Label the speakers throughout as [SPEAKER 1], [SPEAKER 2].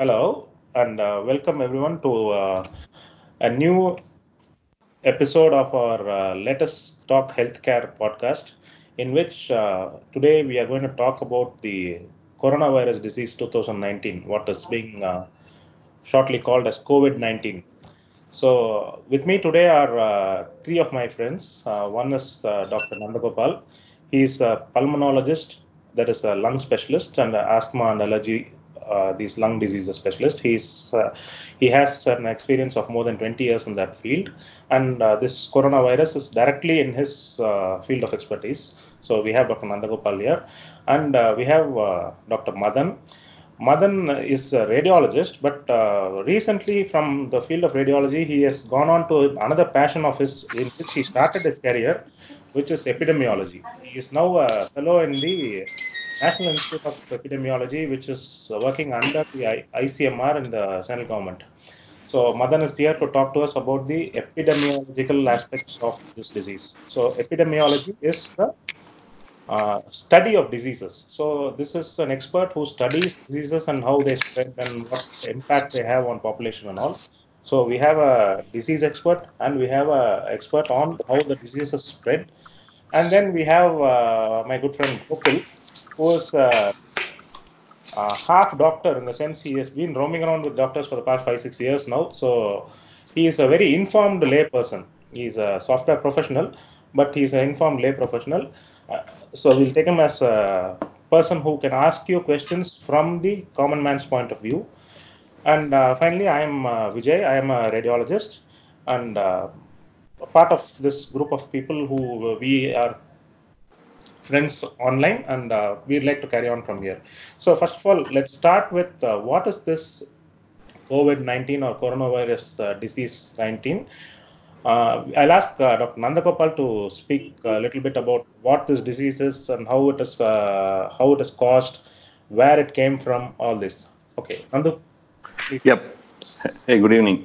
[SPEAKER 1] Hello, and uh, welcome everyone to uh, a new episode of our uh, Let Us Talk Healthcare podcast, in which uh, today we are going to talk about the coronavirus disease 2019, what is being uh, shortly called as COVID 19. So, with me today are uh, three of my friends. Uh, one is uh, Dr. Nandagopal. He is a pulmonologist, that is a lung specialist, and asthma and allergy, uh, these lung diseases specialist. He's uh, he has an experience of more than 20 years in that field, and uh, this coronavirus is directly in his uh, field of expertise. So we have Dr. Nandagopal here, and uh, we have Dr. Madan. Madan is a radiologist, but uh, recently from the field of radiology, he has gone on to another passion of his, in which he started his career, which is epidemiology. He is now a fellow in the National Institute of Epidemiology, which is working under the ICMR in the central government. So Madan is here to talk to us about the epidemiological aspects of this disease. So epidemiology is the uh, study of diseases. So this is an expert who studies diseases and how they spread and what impact they have on population and all. So we have a disease expert and we have a expert on how the diseases spread. And then we have uh, my good friend Gokul, who is uh, uh, half doctor in the sense he has been roaming around with doctors for the past five six years now. So he is a very informed lay person. He is a software professional but he is an informed lay professional. Uh, so we'll take him as a person who can ask you questions from the common man's point of view. And uh, finally i am uh, vijay. I am a radiologist. And uh, part of this group of people who we are friends online and uh, we'd like to carry on from here. So, first of all, let's start with uh, what is this COVID 19 or coronavirus uh, disease 19? Uh, I'll ask uh, Dr. Nandagopal to speak a little bit about what this disease is and how it is uh, how it is caused, where it came from, all this. Okay, Nandu, please.
[SPEAKER 2] Yep. Hey, good evening.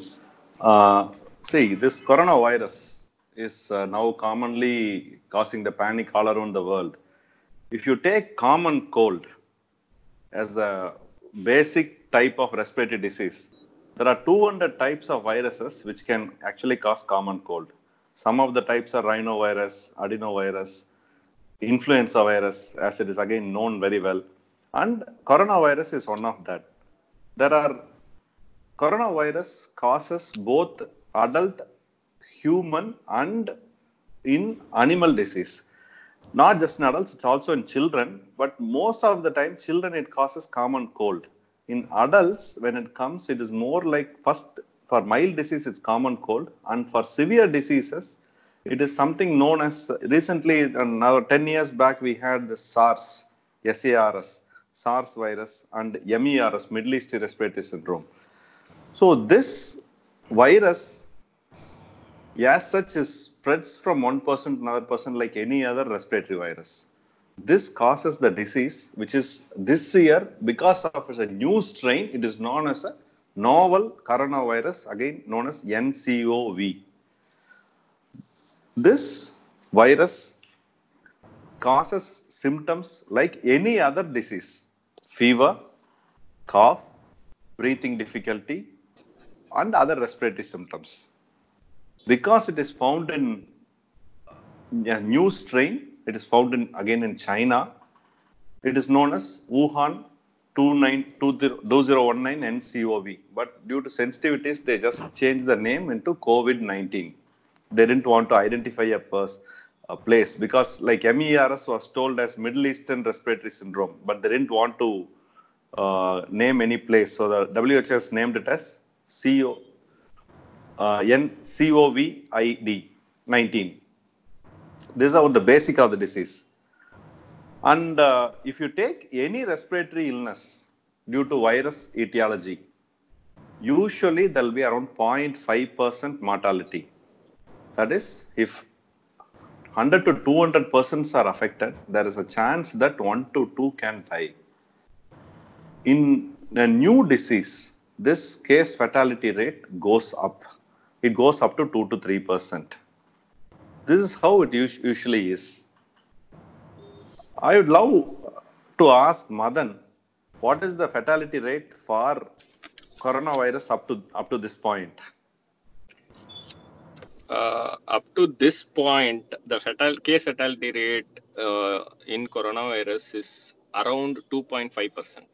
[SPEAKER 2] See, this coronavirus is uh, now commonly causing the panic all around the world. If you take common cold as a basic type of respiratory disease, there are 200 types of viruses which can actually cause common cold. Some of the types are rhinovirus, adenovirus, influenza virus, as it is again known very well, and coronavirus is one of that. There are coronavirus causes both adult human and in animal disease. Not just in adults it's also in children but most of the time children it causes common cold. In adults when it comes it is more like first for mild disease it's common cold and for severe diseases it is something known as recently now 10 years back we had the sars sars sars virus and mers middle east respiratory syndrome. So this virus, as such, is spreads from one person to another person like any other respiratory virus. This causes the disease, which is this year because of a new strain. It is known as a novel coronavirus, again known as NCOV. This virus causes symptoms like any other disease: fever, cough, breathing difficulty, and other respiratory symptoms. Because it is found in a new strain, it is found in again in China. It is known as Wuhan 2019 NCOV. But due to sensitivities, they just changed the name into COVID 19. They didn't want to identify a, pers- a place because, like MERS was told as Middle Eastern Respiratory Syndrome, but they didn't want to uh, name any place. So the WHO has named it as CO, uh, NCOVID 19. This is about the basic of the disease. And uh, if you take any respiratory illness due to virus etiology, usually there will be around 0.5% mortality. That is, if 100 to 200 persons are affected, there is a chance that 1 to 2 can die. In a new disease, this case fatality rate goes up. It goes up to 2 to 3 percent. This is how it us- usually is. I would love to ask Madan, what is the fatality rate for coronavirus up to up to this point?
[SPEAKER 3] Uh, up to this point, the fatal case fatality rate uh, in coronavirus is around 2.5 percent.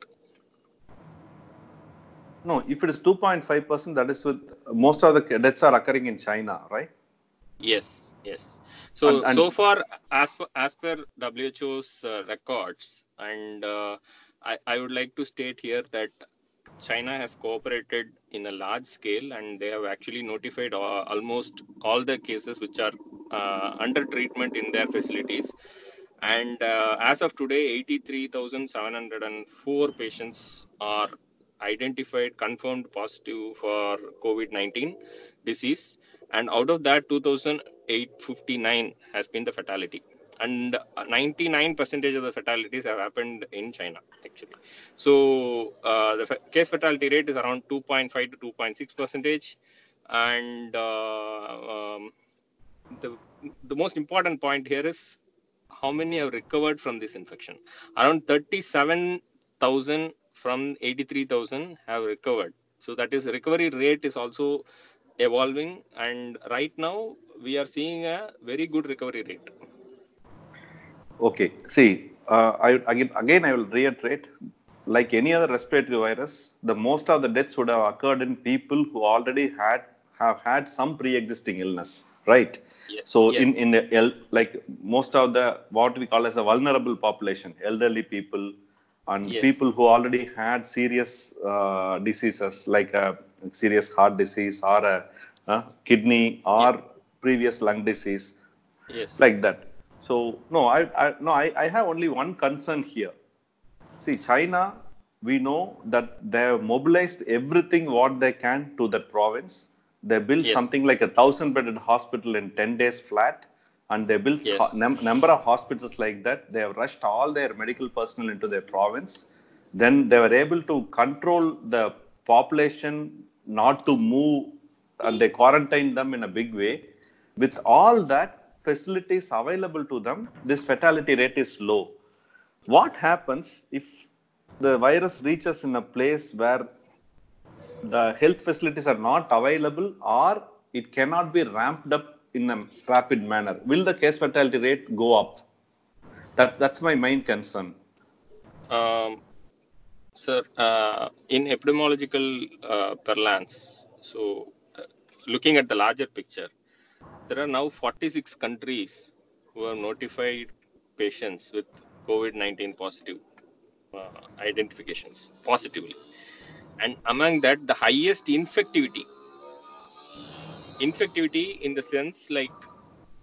[SPEAKER 2] No, if it is 2.5 percent, that is with most of the deaths are occurring in China, right?
[SPEAKER 3] Yes, yes. So
[SPEAKER 2] And- and-
[SPEAKER 3] so far, as per, as per WHO's uh, records, and uh, I I would like to state here that China has cooperated in a large scale, and they have actually notified uh, almost all the cases which are uh, under treatment in their facilities. And uh, as of today, 83,704 patients are identified, confirmed positive for COVID 19 disease. And out of that, 2,859 has been the fatality. And 99 percentage of the fatalities have happened in China, actually. So uh, the fa- case fatality rate is around 2.5 to 2.6 percentage. And uh, um, the, the most important point here is how many have recovered from this infection. Around 37,000 from 83,000 have recovered. So that is recovery rate is also evolving, and right now we are seeing a very good recovery rate.
[SPEAKER 2] Okay. See, uh, I again, again I will reiterate. Like any other respiratory virus, the most of the deaths would have occurred in people who already had have had some pre-existing illness, right?
[SPEAKER 3] Yes.
[SPEAKER 2] So in
[SPEAKER 3] Yes.
[SPEAKER 2] in the like most of the what we call as a vulnerable population, elderly people and
[SPEAKER 3] Yes.
[SPEAKER 2] people who already had serious uh, diseases like a serious heart disease or a uh, kidney or previous lung disease
[SPEAKER 3] Yes.
[SPEAKER 2] like that. So no, I, I no, I, I have only one concern here. See, China, we know that they have mobilized everything what they can to that province. They built
[SPEAKER 3] Yes.
[SPEAKER 2] something like a thousand bedded hospital in ten days flat, and they built
[SPEAKER 3] Yes.
[SPEAKER 2] ho- num- number of hospitals like that. They have rushed all their medical personnel into their province. Then they were able to control the population not to move, and they quarantined them in a big way. With all that facilities available to them, this fatality rate is low what happens if the virus reaches in a place where the health facilities are not available or it cannot be ramped up in a rapid manner. Will the case fatality rate go up? That that's my main concern.
[SPEAKER 3] Um, sir, uh, in epidemiological uh, parlance, so uh, looking at the larger picture, there are now 46 countries who have notified patients with COVID 19 positive uh, identifications positively. And among that, the highest infectivity, infectivity in the sense like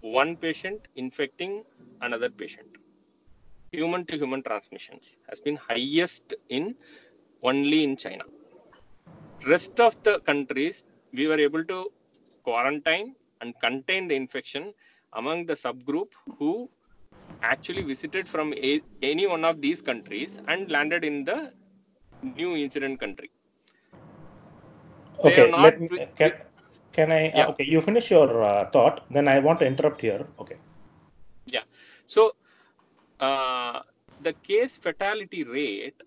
[SPEAKER 3] one patient infecting another patient human to human transmissions has been highest in only in China. Rest of the countries, we were able to quarantine and contain the infection among the subgroup who actually visited from a, any one of these countries and landed in the new incident country. They
[SPEAKER 1] Okay, let me, can, can I, uh, okay, you finish your uh, thought, then I want to interrupt here. Okay.
[SPEAKER 3] Yeah. So uh, the case fatality rate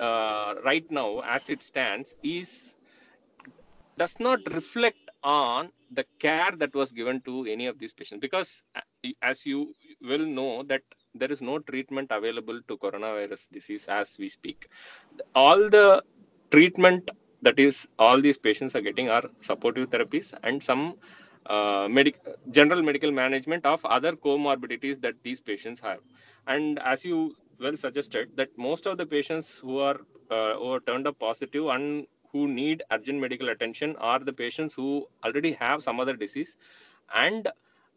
[SPEAKER 3] uh, right now, as it stands, is does not reflect on the care that was given to any of these patients because uh, as you will know that there is no treatment available to coronavirus disease as we speak all the treatment that is all these patients are getting are supportive therapies and some uh, medic general medical management of other comorbidities that these patients have. And as you well suggested that most of the patients who are uh, who are turned up positive and who need urgent medical attention are the patients who already have some other disease. And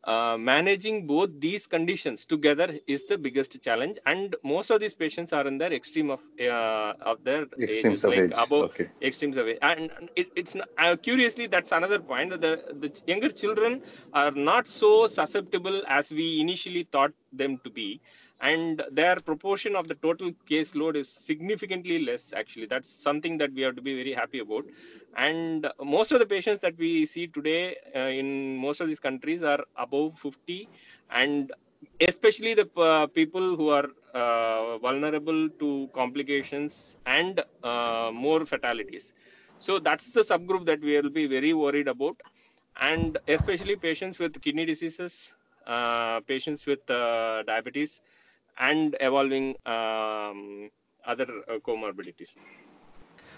[SPEAKER 3] uh, managing both these conditions together is the biggest challenge and most of these patients are in their extreme of uh, of their
[SPEAKER 2] extremes
[SPEAKER 3] ages
[SPEAKER 2] of
[SPEAKER 3] like
[SPEAKER 2] age
[SPEAKER 3] above
[SPEAKER 2] okay.
[SPEAKER 3] extremes of age. and it, it's not, uh, curiously that's another point the the younger children are not so susceptible as we initially thought them to be and their proportion of the total case load is significantly less actually. That's something that we have to be very happy about and most of the patients that we see today uh, in most of these countries are above 50 and especially the uh, people who are uh, vulnerable to complications and uh, more fatalities. So that's the subgroup that we will be very worried about, and especially patients with kidney diseases, uh, patients with uh, diabetes, and evolving um, other comorbidities.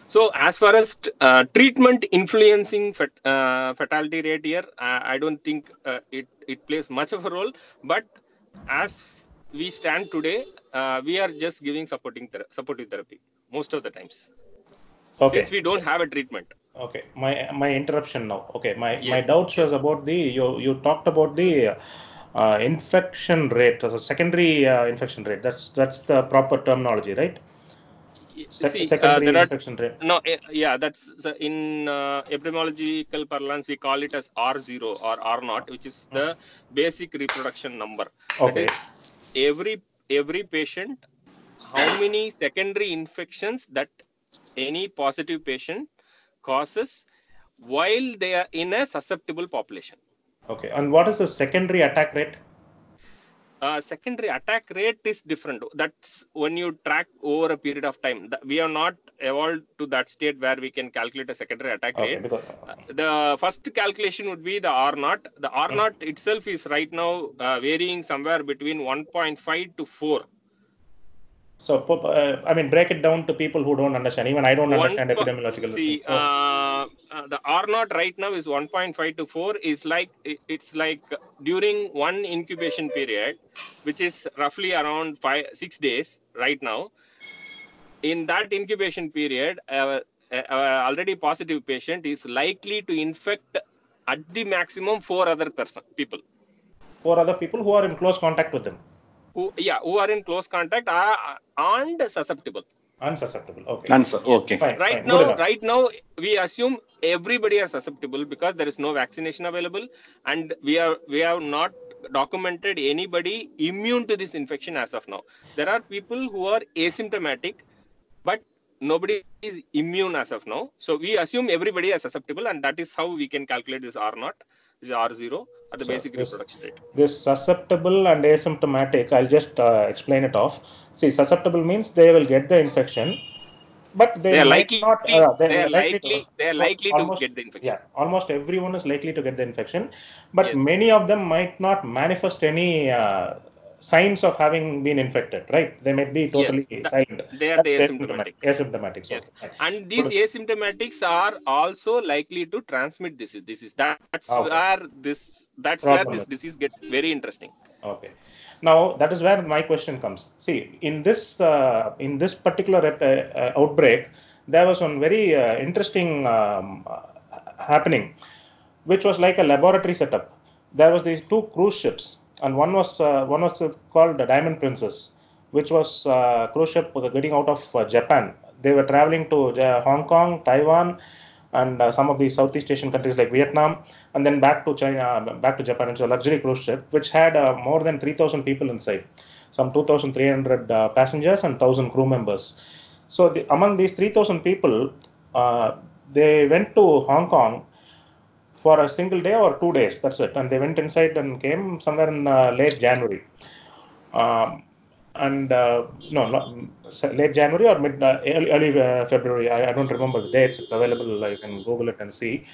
[SPEAKER 3] So as far as uh, treatment influencing fat, uh, fatality rate here, uh, I don't think uh, it it plays much of a role. But as we stand today, uh, we are just giving supporting thera- supportive therapy most of the times
[SPEAKER 1] Okay.
[SPEAKER 3] since we don't have a treatment.
[SPEAKER 1] Okay, my my interruption now. Okay, my my doubts was about the you you talked about the uh, infection rate, so secondary uh, infection rate. That's that's the proper terminology, right?
[SPEAKER 3] Y-
[SPEAKER 1] Sec-
[SPEAKER 3] uh,
[SPEAKER 1] secondary
[SPEAKER 3] are
[SPEAKER 1] infection rate.
[SPEAKER 3] no, eh, yeah, that's so in uh, epidemiological parlance we call it as R zero or R naught, which is the basic reproduction number.
[SPEAKER 1] Okay.
[SPEAKER 3] every every patient, how many secondary infections that any positive patient causes while they are in a susceptible population.
[SPEAKER 1] Okay, and what is the secondary attack rate?
[SPEAKER 3] Uh, secondary attack rate is different. That's when you track over a period of time. We are not evolved to that state where we can calculate a secondary attack
[SPEAKER 1] Okay,
[SPEAKER 3] rate.
[SPEAKER 1] because
[SPEAKER 3] Uh, the first calculation would be the R naught. The R naught itself is right now uh, varying somewhere between 1.5 to 4.
[SPEAKER 1] So uh, I mean break it down to people who don't understand. Even I don't
[SPEAKER 3] One
[SPEAKER 1] understand
[SPEAKER 3] po-
[SPEAKER 1] epidemiological.
[SPEAKER 3] see.
[SPEAKER 1] So,
[SPEAKER 3] uh, uh, the R naught right now is 1.5 to 4 is like it's like during one incubation period, which is roughly around five six days right now. In that incubation period, uh, uh, already positive patient is likely to infect at the maximum four other person people
[SPEAKER 1] for other people who are in close contact with them,
[SPEAKER 3] who yeah who are in close contact are, and susceptible.
[SPEAKER 1] unsusceptible. Okay,
[SPEAKER 2] Answer. Okay.
[SPEAKER 1] fine,
[SPEAKER 3] right
[SPEAKER 1] fine,
[SPEAKER 3] now right now we assume everybody is susceptible because there is no vaccination available and we are we have not documented anybody immune to this infection as of now there are people who are asymptomatic but nobody is immune as of now so we assume everybody is susceptible and that is how we can calculate this r naught this is r0 or the
[SPEAKER 1] So
[SPEAKER 3] basic reproduction rate
[SPEAKER 1] This susceptible and asymptomatic, I'll just uh, explain it off. See, susceptible means they will get the infection, but they,
[SPEAKER 3] they are likely
[SPEAKER 1] not. Uh, they,
[SPEAKER 3] they are
[SPEAKER 1] likely,
[SPEAKER 3] likely they are
[SPEAKER 1] so
[SPEAKER 3] likely to
[SPEAKER 1] almost,
[SPEAKER 3] get the infection
[SPEAKER 1] Yeah, almost everyone is likely to get the infection, but
[SPEAKER 3] Yes.
[SPEAKER 1] many of them might not manifest any uh, signs of having been infected. Right? They might be totally
[SPEAKER 3] that-
[SPEAKER 1] silent.
[SPEAKER 3] they are the
[SPEAKER 1] That's
[SPEAKER 3] asymptomatics.
[SPEAKER 1] Asymptomatic.
[SPEAKER 3] Yes
[SPEAKER 1] fine.
[SPEAKER 3] and these asymptomatics are also likely to transmit this disease that's
[SPEAKER 1] Okay.
[SPEAKER 3] where this that's
[SPEAKER 1] Problem
[SPEAKER 3] where this disease gets very interesting
[SPEAKER 1] Okay. Now that is where my question comes. See, in this uh, in this particular uh, uh, outbreak, there was one very uh, interesting um, uh, happening, which was like a laboratory setup. There was these two cruise ships, and one was uh, one was called the Diamond Princess, which was uh, cruise ship getting out of uh, Japan. They were traveling to Hong Kong, Taiwan, and uh, some of the Southeast Asian countries like Vietnam, and then back to China, back to Japan. It's a luxury cruise ship which had uh, more than 3,000 people inside, some 2,300 uh, passengers and 1,000 crew members. So the, among these 3,000 people, they went to Hong Kong for a single day or two days. That's it, and they went inside and came somewhere in uh, late January. Um, and uh, no, not late January or mid uh, early, early uh, February. I, I don't remember the dates. It's available. You can Google it and see.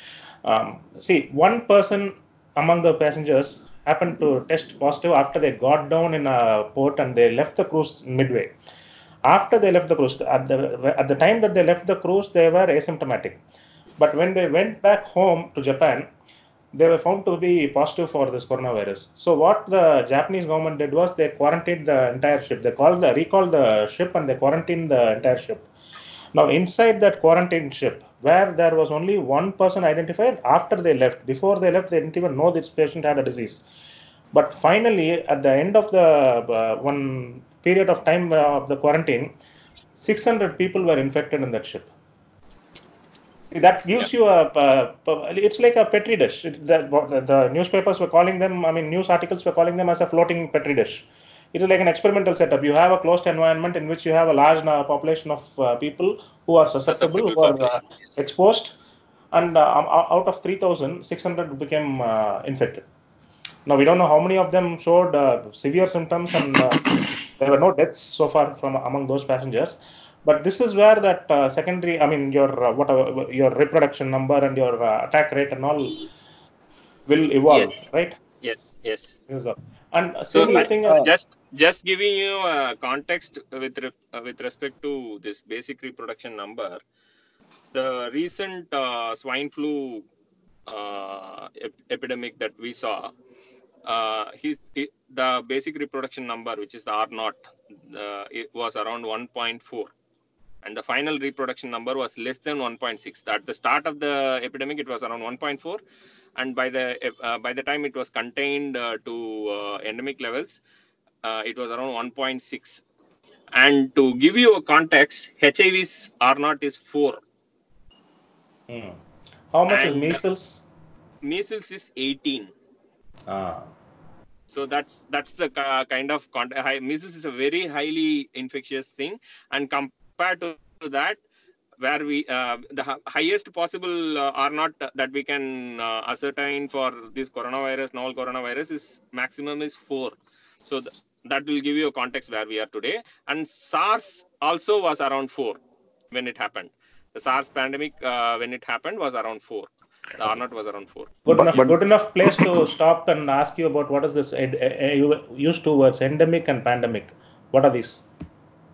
[SPEAKER 1] Um, see, one person among the passengers happened to test positive after they got down in a port and they left the cruise midway. After they left the cruise, at the at the time that they left the cruise, they were asymptomatic. But when they went back home to Japan, they were found to be positive for this coronavirus. So what the Japanese government did was they quarantined the entire ship. They called the recalled the ship and they quarantined the entire ship. Now inside that quarantine ship, where there was only one person identified after they left. Before they left, they didn't even know this patient had a disease. But finally, at the end of the uh, one period of time uh, of the quarantine, 600 people were infected in that ship. That gives you a, uh, it's like a petri dish. It, the, the, newspapers were calling them, I mean, news articles were calling them as a floating petri dish. It is like an experimental setup. You have a closed environment in which you have a large population of uh, people who are susceptible, who are uh, exposed, and uh, out of 3,000, 600 became uh, infected. Now we don't know how many of them showed uh, severe symptoms and uh, there were no deaths so far from among those passengers. But this is where that uh, secondary, I mean, your uh, whatever your reproduction number and your uh, attack rate and all will evolve,
[SPEAKER 3] Yes.
[SPEAKER 1] right?
[SPEAKER 3] Yes, yes.
[SPEAKER 1] And
[SPEAKER 3] So
[SPEAKER 1] I
[SPEAKER 3] I-
[SPEAKER 1] think
[SPEAKER 4] uh,
[SPEAKER 3] just just giving you a context with re- uh, with respect to this basic reproduction number, the recent uh, swine flu uh, ep- epidemic that we saw, uh, his, he- the basic reproduction number, which is the R naught, uh, it was around 1.4, and the final reproduction number was less than 1.6. At the start of the epidemic, it was around 1.4, and by the uh, by the time it was contained uh, to uh, endemic levels, uh, it was around 1.6. And to give you a context, HIV's R naught is 4,
[SPEAKER 1] Hmm. how much is measles?
[SPEAKER 3] measles is 18.
[SPEAKER 1] Ah,
[SPEAKER 3] So that's that's the ki- kind of con- high, measles is a very highly infectious thing, and compared to that, where we uh, the highest possible uh, R naught that we can uh, ascertain for this coronavirus, novel coronavirus, is maximum is four. So th- that will give you a context where we are today. And SARS also was around four when it happened. The SARS pandemic uh, when it happened was around four. The R naught was around four.
[SPEAKER 1] good
[SPEAKER 2] But-
[SPEAKER 1] enough.
[SPEAKER 2] but-
[SPEAKER 1] good enough place to stop and ask you about what is this? Ed, uh, you used two words: endemic and pandemic. What are these?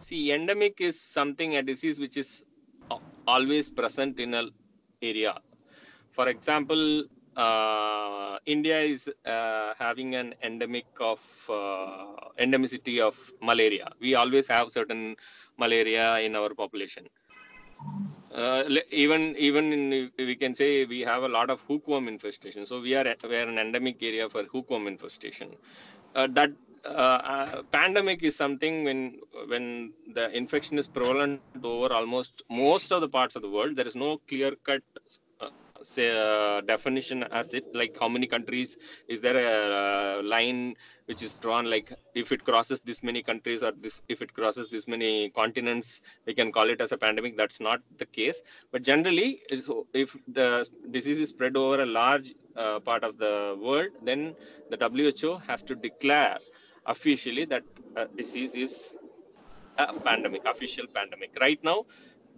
[SPEAKER 3] See, endemic is something a disease which is always present in an area. For example, uh, India is uh, having an endemic of uh, endemicity of malaria. We always have certain malaria in our population. Uh, even even in, we can say we have a lot of hookworm infestation. So we are we are an endemic area for hookworm infestation. Uh, that uh, uh, pandemic is something when when the infection is prevalent over almost most of the parts of the world. There is no clear cut uh, say uh, definition as it like how many countries is there a uh, line which is drawn like if it crosses this many countries or this if it crosses this many continents we can call it as a pandemic that's not the case but generally if the disease is spread over a large uh, part of the world then the who has to declare officially that uh, disease is a pandemic official pandemic. Right now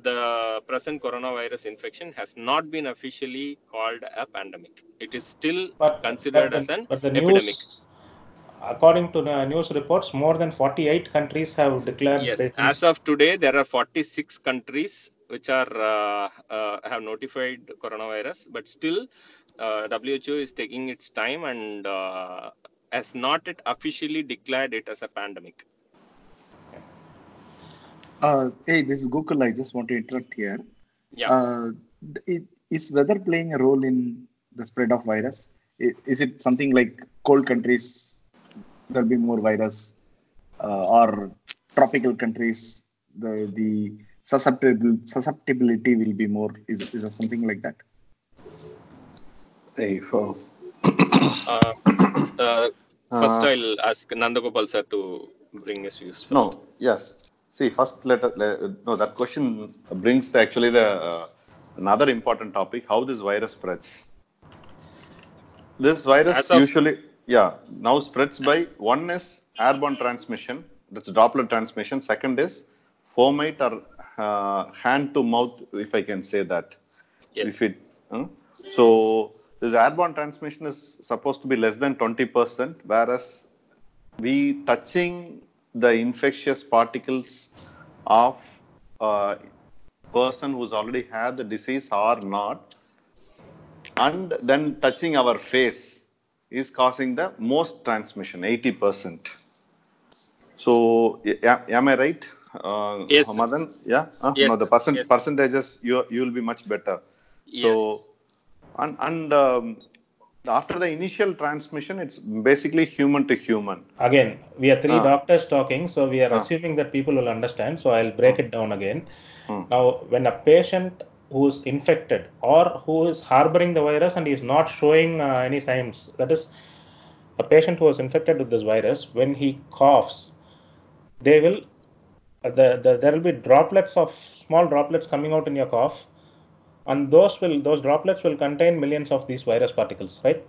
[SPEAKER 3] the present coronavirus infection has not been officially called a pandemic. It is still
[SPEAKER 1] But
[SPEAKER 3] considered
[SPEAKER 1] but
[SPEAKER 3] as an
[SPEAKER 1] but the
[SPEAKER 3] epidemic.
[SPEAKER 1] news, according to the news reports, more than 48 countries have declared
[SPEAKER 3] Yes, as of today, there are 46 countries which are uh, uh, have notified coronavirus, but still, uh, WHO is taking its time and uh, has not yet officially declared it as a pandemic.
[SPEAKER 4] Uh, hey, this is Gokul. I just want to interrupt here.
[SPEAKER 3] Yeah.
[SPEAKER 4] Uh, it, is weather playing a role in the spread of virus? I- Is it something like cold countries there'll be more virus, uh, or tropical countries the the susceptible susceptibility will be more? Is is there something like that?
[SPEAKER 2] Hey, for,
[SPEAKER 3] Uh, uh, first,
[SPEAKER 2] Uh,
[SPEAKER 3] I'll ask Nandagopal sir to bring his views. First.
[SPEAKER 2] No, yes. See, first, let, let no. That question brings the, actually the uh, another important topic: how this virus spreads. This virus
[SPEAKER 3] of-
[SPEAKER 2] usually, yeah, now spreads by one is airborne transmission, that's droplet transmission. Second is fomite or uh, hand to mouth, if I can say that.
[SPEAKER 3] Yes.
[SPEAKER 2] If it, huh? so this airborne transmission is supposed to be less than 20%, whereas we touching the infectious particles of a person who's already had the disease or not and then touching our face is causing the most transmission 80% so y- am, i right uh,
[SPEAKER 3] Yes.
[SPEAKER 2] Madan? yeah Uh,
[SPEAKER 3] Yes,
[SPEAKER 2] no the percent
[SPEAKER 3] yes.
[SPEAKER 2] percentages you you will be much better so
[SPEAKER 3] Yes.
[SPEAKER 2] And and um, after the initial transmission it's basically human to human
[SPEAKER 1] Again, we are three
[SPEAKER 2] Ah.
[SPEAKER 1] doctors talking, so we are
[SPEAKER 2] Ah.
[SPEAKER 1] assuming that people will understand. So I'll break it down again.
[SPEAKER 2] Hmm.
[SPEAKER 1] Now, when a patient who is infected or who is harboring the virus and is not showing uh, any signs, that is, a patient who is infected with this virus, when he coughs, they will uh, the, the there will be droplets of small droplets coming out in your cough, and those will those droplets will contain millions of these virus particles, right?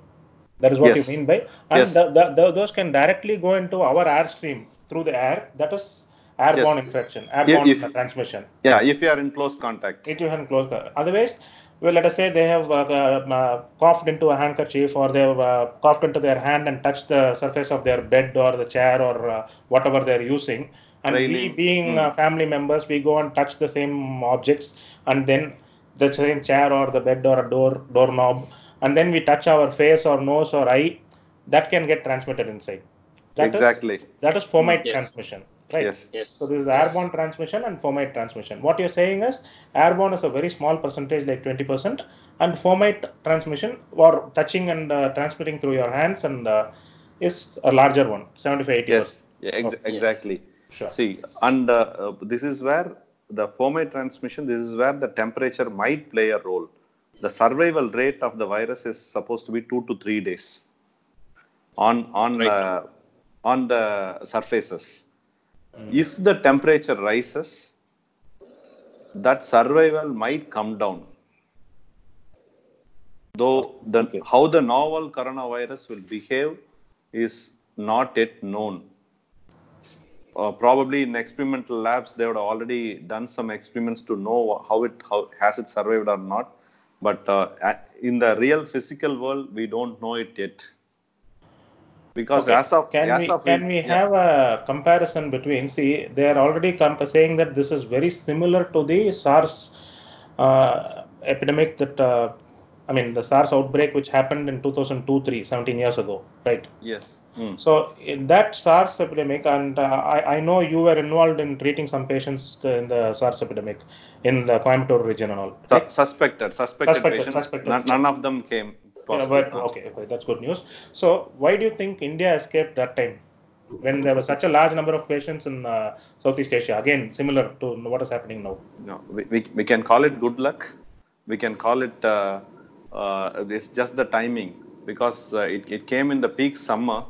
[SPEAKER 1] That is what
[SPEAKER 2] Yes.
[SPEAKER 1] you mean by, and
[SPEAKER 2] Yes.
[SPEAKER 1] the, the, the, those can directly go into our airstream through the air, that is airborne
[SPEAKER 2] Yes.
[SPEAKER 1] infection, airborne
[SPEAKER 2] if-
[SPEAKER 1] uh, transmission.
[SPEAKER 2] Yeah, if you are in close contact.
[SPEAKER 1] It you can close. the- Otherwise, well, let us say they have uh, uh, coughed into a handkerchief or they have uh, coughed into their hand and touched the surface of their bed or the chair or uh, whatever they're using. And we, being uh, family members, we go and touch the same objects and then the same chair or the bed or a door doorknob, and then we touch our face or nose or eye. That can get transmitted inside. That is-
[SPEAKER 2] Exactly.
[SPEAKER 1] that is fomite
[SPEAKER 3] Yes.
[SPEAKER 1] transmission, right?
[SPEAKER 2] Yes.
[SPEAKER 3] Yes.
[SPEAKER 1] So this is
[SPEAKER 3] yes.
[SPEAKER 1] airborne transmission and fomite transmission. What you're saying is airborne is a very small percentage, like 20%, and fomite transmission or touching and uh, transmitting through your hands and uh, is a larger one, 75 80
[SPEAKER 2] Yes. Yeah, ex-
[SPEAKER 1] Okay.
[SPEAKER 2] exactly.
[SPEAKER 1] Sure.
[SPEAKER 2] See, and uh, uh, this is where the fomite transmission, this is where the temperature might play a role. The survival rate of the virus is supposed to be two to three days on on
[SPEAKER 3] Right.
[SPEAKER 2] uh, on the surfaces. If the temperature rises, that survival might come down. Though the how the novel coronavirus will behave is not yet known. Uh, probably in experimental labs they would have already done some experiments to know how it how has it survived or not. But uh, in the real physical world, we don't know it yet. Because
[SPEAKER 1] Okay.
[SPEAKER 2] as of
[SPEAKER 1] can
[SPEAKER 2] as
[SPEAKER 1] we
[SPEAKER 2] of
[SPEAKER 1] can we
[SPEAKER 2] yeah.
[SPEAKER 1] have a comparison between? See, they are already saying that this is very similar to the SARS uh, epidemic that uh, I mean the SARS outbreak which happened in 2002 3 17 years ago, right?
[SPEAKER 2] yes. Hmm.
[SPEAKER 1] So in that SARS epidemic, and uh, I, I know you were involved in treating some patients in the SARS epidemic in the Coimbatore region and all.
[SPEAKER 2] Su- suspected, suspected,
[SPEAKER 1] Suspected,
[SPEAKER 2] patients.
[SPEAKER 1] suspected.
[SPEAKER 2] None, none of them came
[SPEAKER 1] Yeah, but okay, okay, that's good news. So why do you think India escaped that time when there was such a large number of patients in uh, Southeast Asia? Again, similar to what is happening now.
[SPEAKER 2] No, we, we, we can call it good luck. We can call it, uh, uh, it's just the timing because uh, it, it came in the peak summer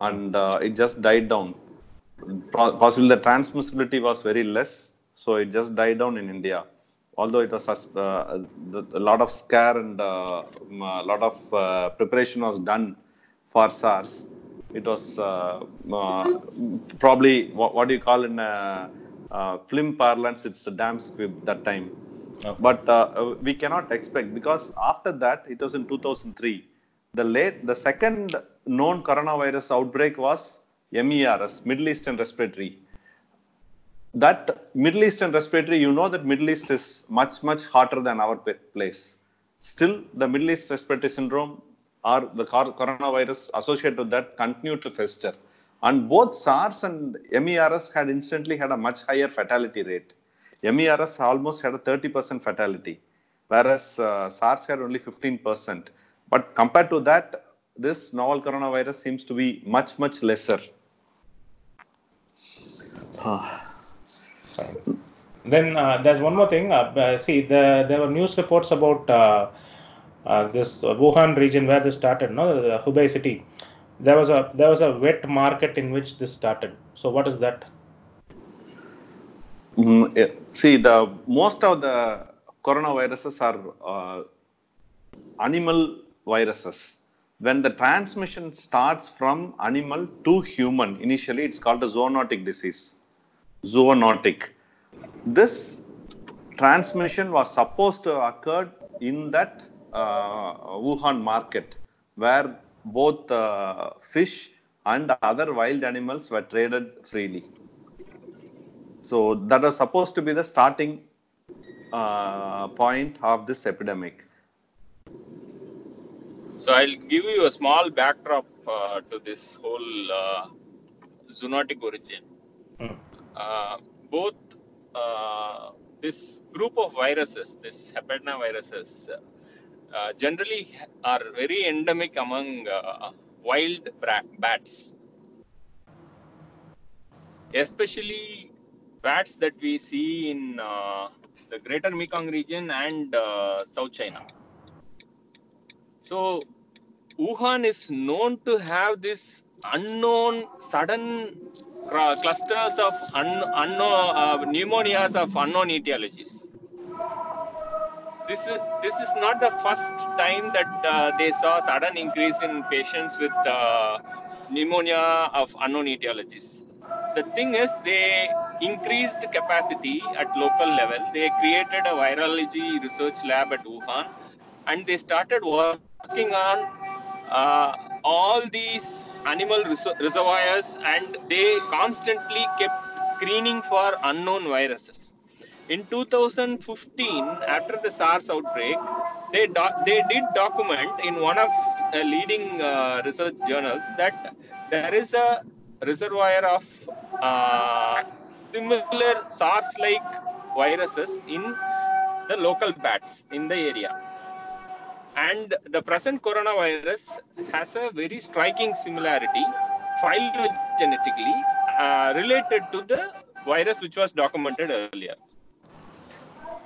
[SPEAKER 2] and uh, it just died down. Po- Possibly the transmissibility was very less, so it just died down in India. Although it was uh, a lot of scare and uh, a lot of uh, preparation was done for SARS, it was uh, uh, probably what, what do you call in uh, uh, film parlance? It's a damn squib that time. But uh, we cannot expect because after that, it was in 2003. The late, the second known coronavirus outbreak was MERS, Middle Eastern Respiratory. That Middle Eastern Respiratory, you know that Middle East is much much hotter than our place. Still, the Middle East Respiratory Syndrome or the coronavirus associated with that continued to fester. And both SARS and MERS had instantly had a much higher fatality rate. MERS almost had a 30% fatality, whereas uh, SARS had only 15%. But compared to that, this novel coronavirus seems to be much, much lesser.
[SPEAKER 1] Then uh, there's one more thing. Uh, see, the, there were news reports about uh, uh, this Wuhan region where this started, no, the Hubei city. There was a there was a wet market in which this started. So what is that?
[SPEAKER 2] Mm, eh, see, the most of the coronaviruses are uh, animal viruses. When the transmission starts from animal to human, initially it's called a zoonotic disease. Zoonotic. This transmission was supposed to occur in that uh, Wuhan market, where both uh, fish and other wild animals were traded freely. So that was supposed to be the starting uh, point of this epidemic.
[SPEAKER 3] So I'll give you a small backdrop uh, to this whole uh, zoonotic origin. Uh, both uh, this group of viruses, this hepatinoviruses, uh, generally are very endemic among uh, wild bra- bats, especially bats that we see in uh, the Greater Mekong region and uh, South China. So Wuhan is known to have this unknown sudden clusters of un- unknown uh, pneumonias of unknown etiologies. This is this is not the first time that uh, they saw sudden increase in patients with uh, pneumonia of unknown etiologies. The thing is they increased capacity at local level. They created a virology research lab at Wuhan, and they started working on uh, all these animal res- reservoirs, and they constantly kept screening for unknown viruses. In 2015, after the SARS outbreak, they do- they did document in one of uh, leading uh, research journals that there is a reservoir of uh, similar SARS-like viruses in the local bats in the area. And the present coronavirus has a very striking similarity phylogenetically uh, related to the virus which was documented earlier.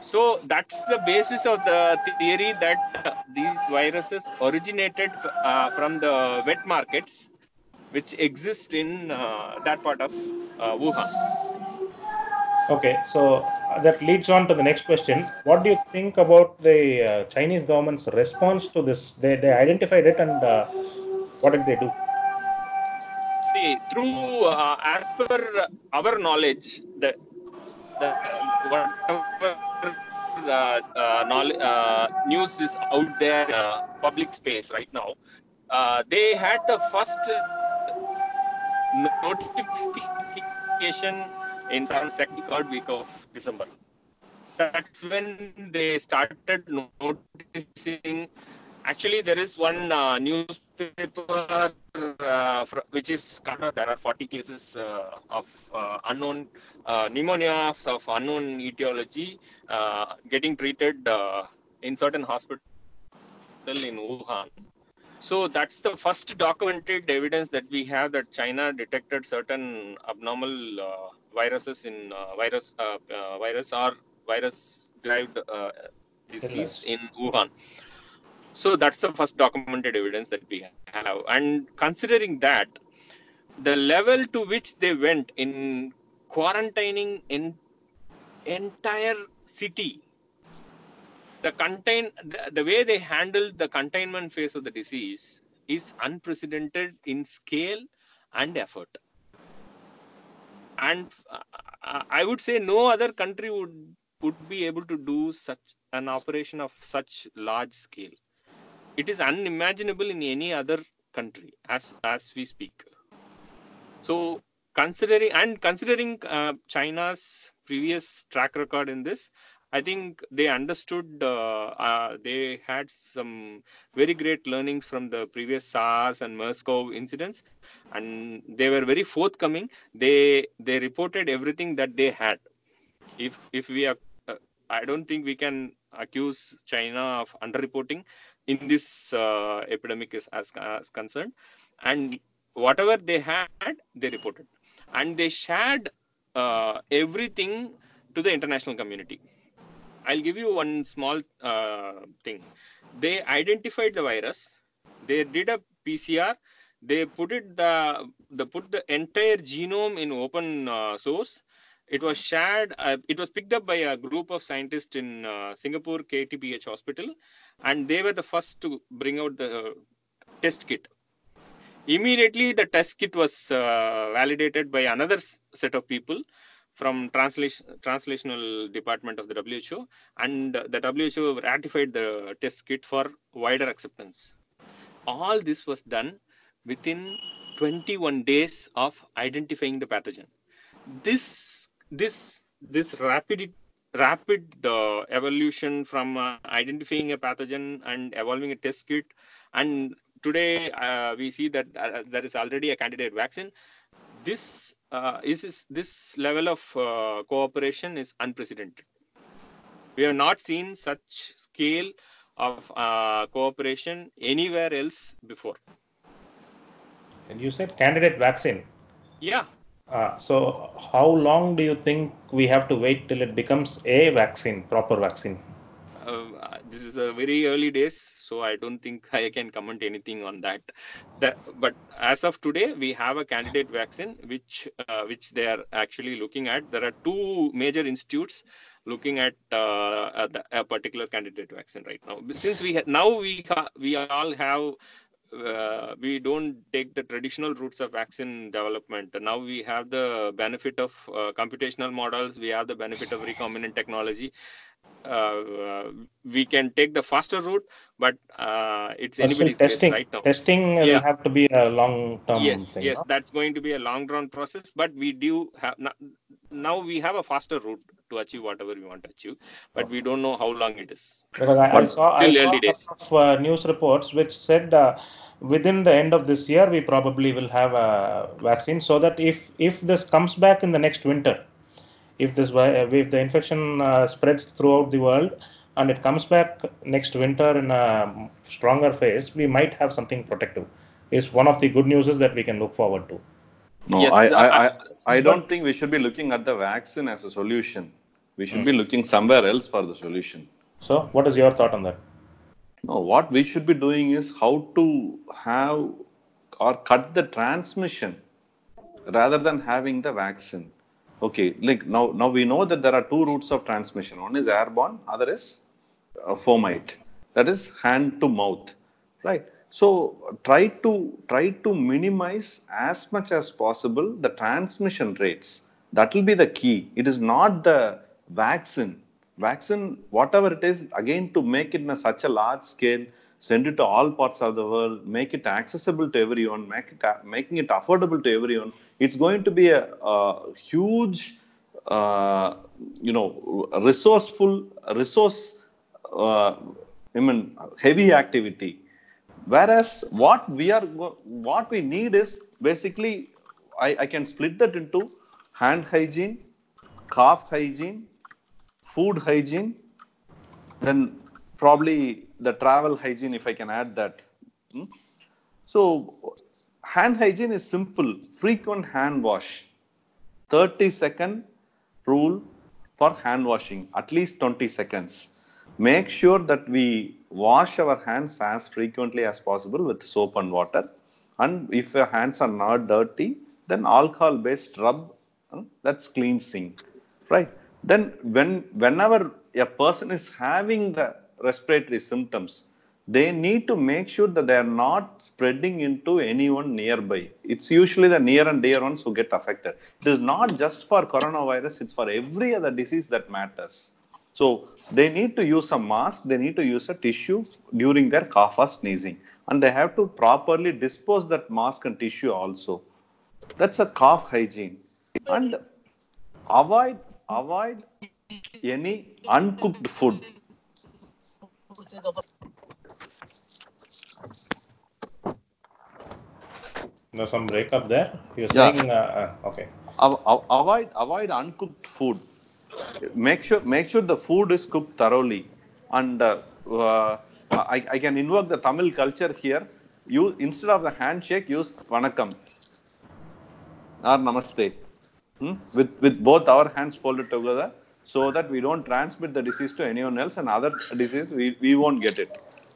[SPEAKER 3] So that's the basis of the theory that these viruses originated uh, from the wet markets which exist in uh, that part of uh, Wuhan.
[SPEAKER 1] Okay, so that leads on to the next question. What do you think about the uh, Chinese government's response to this? They, they identified it and uh, what did they do?
[SPEAKER 3] See, through uh, as per our knowledge, the the whatever uh, uh, knowledge, uh, news is out there in uh, public space right now, uh, they had the first notification in terms second third week of December. That's when they started noticing. Actually, there is one uh, newspaper uh, which is Kannada. There are 40 cases uh, of uh, unknown uh, pneumonia of unknown etiology uh, getting treated in certain hospital in Wuhan. So that's the first documented evidence that we have that China detected certain abnormal uh, viruses in uh, virus uh, uh, virus or virus derived uh, disease in Wuhan. So that's the first documented evidence that we have. And considering that, the level to which they went in quarantining in entire city the contain the, the way they handled the containment phase of the disease is unprecedented in scale and effort. And uh, i would say no other country would would be able to do such an operation of such large scale. It is unimaginable in any other country as as we speak. So considering and considering uh, china's previous track record in this I think they understood. Uh, uh, they had some very great learnings from the previous SARS and MERS-CoV incidents, and they were very forthcoming. They they reported everything that they had. If if we are, uh, I don't think we can accuse China of underreporting in this uh, epidemic as, as concerned. And whatever they had, they reported, and they shared uh, everything to the international community I'll give you one small uh, thing. They identified the virus. They did a PCR. They put it the put the entire genome in open uh, source. It was shared. Uh, it was picked up by a group of scientists in uh, Singapore KTPH hospital, and they were the first to bring out the test kit. Immediately, the test kit was uh, validated by another set of people from translation translational department of the WHO, and the WHO ratified the test kit for wider acceptance. All this was done within 21 days of identifying the pathogen. This this this rapid rapid uh, evolution from uh, identifying a pathogen and evolving a test kit, and today uh, we see that uh, there is already a candidate vaccine this uh, is, is this level of uh, cooperation is unprecedented. We have not seen such scale of uh, cooperation anywhere else before.
[SPEAKER 1] And you said candidate vaccine.
[SPEAKER 3] Yeah,
[SPEAKER 1] Uh, so how long do you think we have to wait till it becomes a vaccine, proper vaccine?
[SPEAKER 3] Uh, this is a very early days, so I don't think I can comment anything on that. That, but as of today, we have a candidate vaccine which uh, which they are actually looking at. There are two major institutes looking at, uh, the, a particular candidate vaccine right now. Since we ha- now we ha- we all have uh, we don't take the traditional routes of vaccine development. Now we have the benefit of uh, computational models. We have the benefit of recombinant technology. Uh, we can take the faster route, but uh, it's anybody's
[SPEAKER 1] testing,
[SPEAKER 3] right now.
[SPEAKER 1] testing will have to be a long-term
[SPEAKER 3] Yes,
[SPEAKER 1] thing.
[SPEAKER 3] yes, that's going to be a long drawn process, but we do have now we have a faster route to achieve whatever we want to achieve, but we don't know how long it is.
[SPEAKER 1] Because I, I saw, I
[SPEAKER 3] still
[SPEAKER 1] saw
[SPEAKER 3] early
[SPEAKER 1] a
[SPEAKER 3] days.
[SPEAKER 1] of uh, news reports which said uh, within the end of this year we probably will have a vaccine, so that if if this comes back in the next winter, if this if the infection uh, spreads throughout the world and it comes back next winter in a stronger phase, we might have something protective. Is one of the good news that we can look forward to.
[SPEAKER 2] No,
[SPEAKER 3] Yes,
[SPEAKER 2] I,
[SPEAKER 3] uh,
[SPEAKER 2] I,
[SPEAKER 3] I-
[SPEAKER 2] I, I don't think we should be looking at the vaccine as a solution. We should
[SPEAKER 1] Hmm.
[SPEAKER 2] be looking somewhere else for the solution.
[SPEAKER 1] So, what is your thought on that?
[SPEAKER 2] No, what we should be doing is how to have or cut the transmission rather than having the vaccine. Okay, like now, now we know that there are two routes of transmission. One is airborne, other is uh, fomite. That is hand to mouth, right? So try to try to minimize as much as possible the transmission rates. That will be the key. It is not the vaccine. Vaccine, whatever it is, again to make it in a, such a large scale, send it to all parts of the world, make it accessible to everyone, make it making it affordable to everyone. It's going to be a, a huge, uh, you know, resourceful resource. Uh, I mean, heavy activity. Whereas what we are what we need is basically I, I can split that into hand hygiene, cough hygiene, food hygiene, then probably the travel hygiene if I can add that. Hmm? So hand hygiene is simple, frequent hand wash. 30 second rule for hand washing, at least 20 seconds. Make sure that we wash our hands as frequently as possible with soap and water. And if your hands are not dirty, then alcohol based rub, uh, that's cleansing, right? Then when whenever a person is having the respiratory symptoms, they need to make sure that they are not spreading into anyone nearby. It's usually the near and dear ones who get affected. It is not just for coronavirus, it's for every other disease that matters. So they need to use a mask, they need to use a tissue during their cough or sneezing. And they have to properly dispose that mask and tissue also. That's a cough hygiene. And avoid avoid any uncooked food
[SPEAKER 1] There's some breakup there. You're
[SPEAKER 2] Yeah.
[SPEAKER 1] saying, uh, uh, okay.
[SPEAKER 2] Av- av- avoid avoid uncooked food make sure make sure the food is cooked thoroughly and uh, uh, I, I can invoke the tamil culture here you instead of the handshake use vanakkam or namaste hmm? with with both our hands folded together so that we don't transmit the disease to anyone else and other disease we, we won't get it.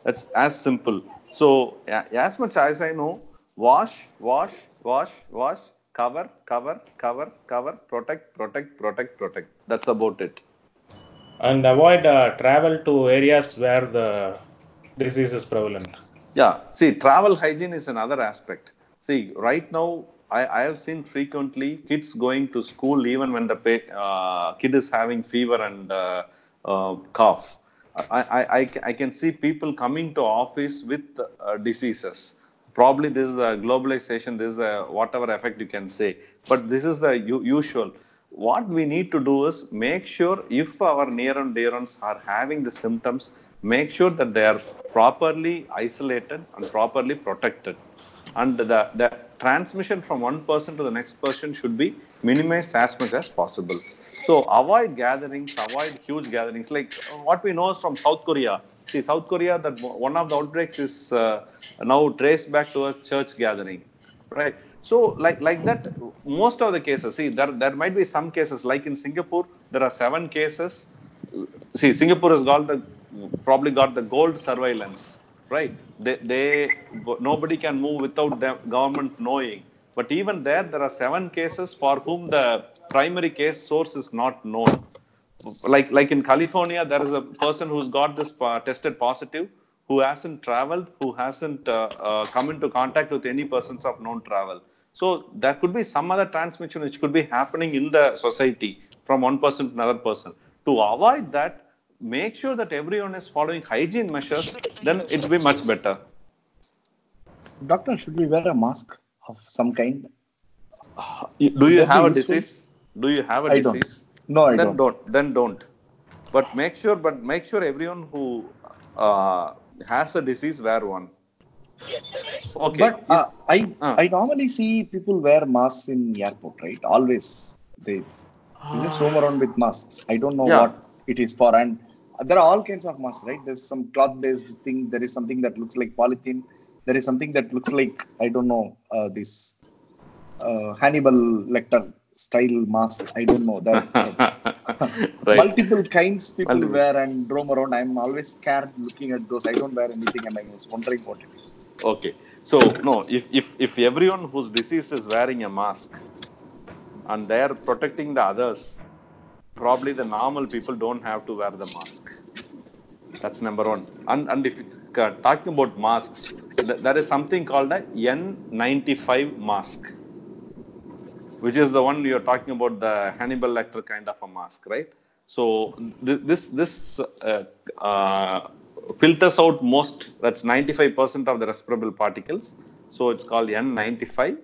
[SPEAKER 2] That's as simple. So as much as i know wash wash wash wash cover cover cover cover protect protect protect protect. That's about it.
[SPEAKER 1] And avoid uh, travel to areas where the disease is prevalent.
[SPEAKER 2] Yeah, see, travel hygiene is another aspect. See, right now, I, I have seen frequently kids going to school even when the uh, kid is having fever and uh, uh, cough. I, I, I, can see people coming to office with uh, diseases. Probably this is a globalization, this is a whatever effect you can say, but this is the usual. What we need to do is make sure if our near and dear ones are having the symptoms, make sure that they are properly isolated and properly protected. And the, the transmission from one person to the next person should be minimized as much as possible. So avoid gatherings, avoid huge gatherings. Like what we know is from South Korea. See, South Korea, that one of the outbreaks is uh, now traced back to a church gathering right so like like that most of the cases see there there might be some cases like in singapore there are seven cases see singapore has got the probably got the gold surveillance right they they nobody can move without the government knowing but even there there are seven cases for whom the primary case source is not known like like in California, there is a person who's got this uh, tested positive, who hasn't traveled, who hasn't uh, uh, come into contact with any persons of known travel. So there could be some other transmission which could be happening in the society from one person to another person. To avoid that, make sure that everyone is following hygiene measures, then it will be much better.
[SPEAKER 4] Doctor, should we wear a mask of some kind?
[SPEAKER 2] Do you have a disease? Do you have a
[SPEAKER 4] I don't.
[SPEAKER 2] disease?
[SPEAKER 4] No, I
[SPEAKER 2] then
[SPEAKER 4] don't.
[SPEAKER 2] Then don't. But make sure. But make sure everyone who uh, has a disease wear one. Okay.
[SPEAKER 4] But uh, I
[SPEAKER 2] Ah.
[SPEAKER 4] I normally see people wear masks in airport, right? Always they they just roam around with masks. I don't know
[SPEAKER 2] Yeah.
[SPEAKER 4] what it is for, and there are all kinds of masks, right? There's some cloth-based thing. There is something that looks like polythene. There is something that looks like I don't know uh, this uh, Hannibal Lecter style mask. I don't know that.
[SPEAKER 2] right.
[SPEAKER 4] Multiple kinds people
[SPEAKER 2] Multiple.
[SPEAKER 4] wear and roam around. I'm always scared looking at those. I don't wear anything, and I was wondering what it is.
[SPEAKER 2] Okay. So no, if if if everyone whose disease is wearing a mask and they are protecting the others, probably the normal people don't have to wear the mask. That's number one. And and if are talking about masks, th- there is something called a N95 mask, which is the one you're talking about, the Hannibal Lecter kind of a mask, right? So th- this this uh, uh, filters out most. That's 95% of the respirable particles. So it's called N95.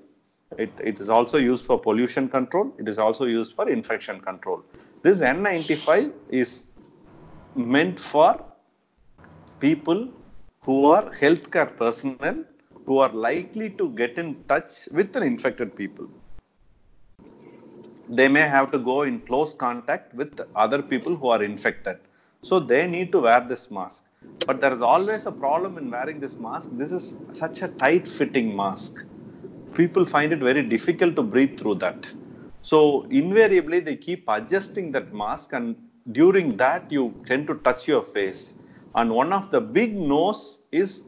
[SPEAKER 2] It, it is also used for pollution control. It is also used for infection control. This N95 is meant for people who are healthcare personnel who are likely to get in touch with an infected people they may have to go in close contact with other people who are infected. So they need to wear this mask. But there is always a problem in wearing this mask. This is such a tight fitting mask. People find it very difficult to breathe through that. So invariably they keep adjusting that mask and during that you tend to touch your face. And one of the big no's is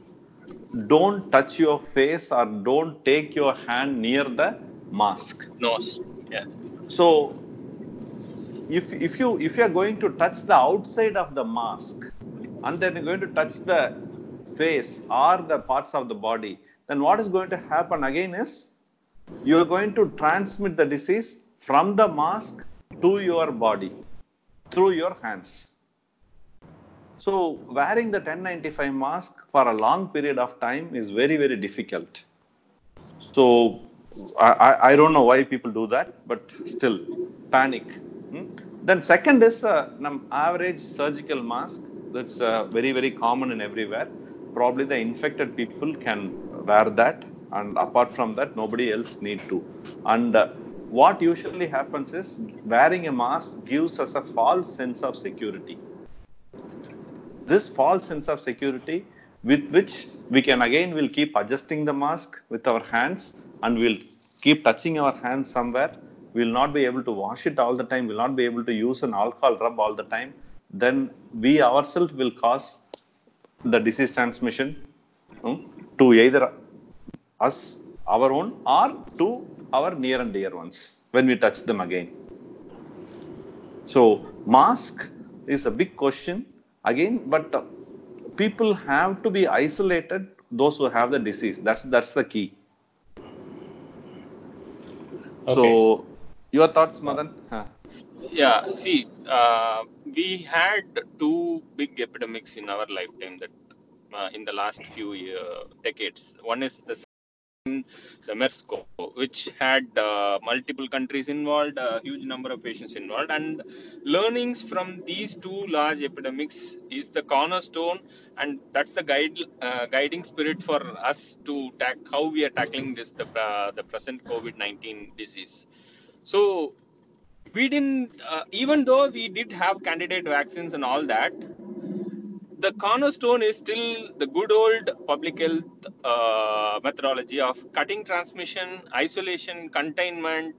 [SPEAKER 2] don't touch your face or don't take your hand near the mask
[SPEAKER 3] Nose. Yeah.
[SPEAKER 2] so if if you if you are going to touch the outside of the mask and then you're going to touch the face or the parts of the body then what is going to happen again is you are going to transmit the disease from the mask to your body through your hands so wearing the N95 mask for a long period of time is very very difficult so I, I, I don't know why people do that, but still panic. Hmm? Then second is uh, average surgical mask. That's uh, very very common in everywhere. Probably the infected people can wear that, and apart from that, nobody else need to. And uh, what usually happens is wearing a mask gives us a false sense of security. This false sense of security with which we can again will keep adjusting the mask with our hands and we'll keep touching our hands somewhere. We'll not be able to wash it all the time. We'll not be able to use an alcohol rub all the time. Then we ourselves will cause the disease transmission hmm, to either us our own or to our near and dear ones when we touch them again so mask is a big question again, but uh, people have to be isolated. Those who have the disease, that's that's the key. So, your thoughts, Madan? Huh.
[SPEAKER 3] Yeah, see, uh, we had two big epidemics in our lifetime that uh, in the last few uh, decades. One is the the MERS-CoV, which had uh, multiple countries involved, a huge number of patients involved, and learnings from these two large epidemics is the cornerstone, and that's the guide uh, guiding spirit for us to tack how we are tackling this the uh, the present COVID-19 disease. So we didn't uh, even though we did have candidate vaccines and all that the cornerstone is still the good old public health uh, methodology of cutting transmission isolation containment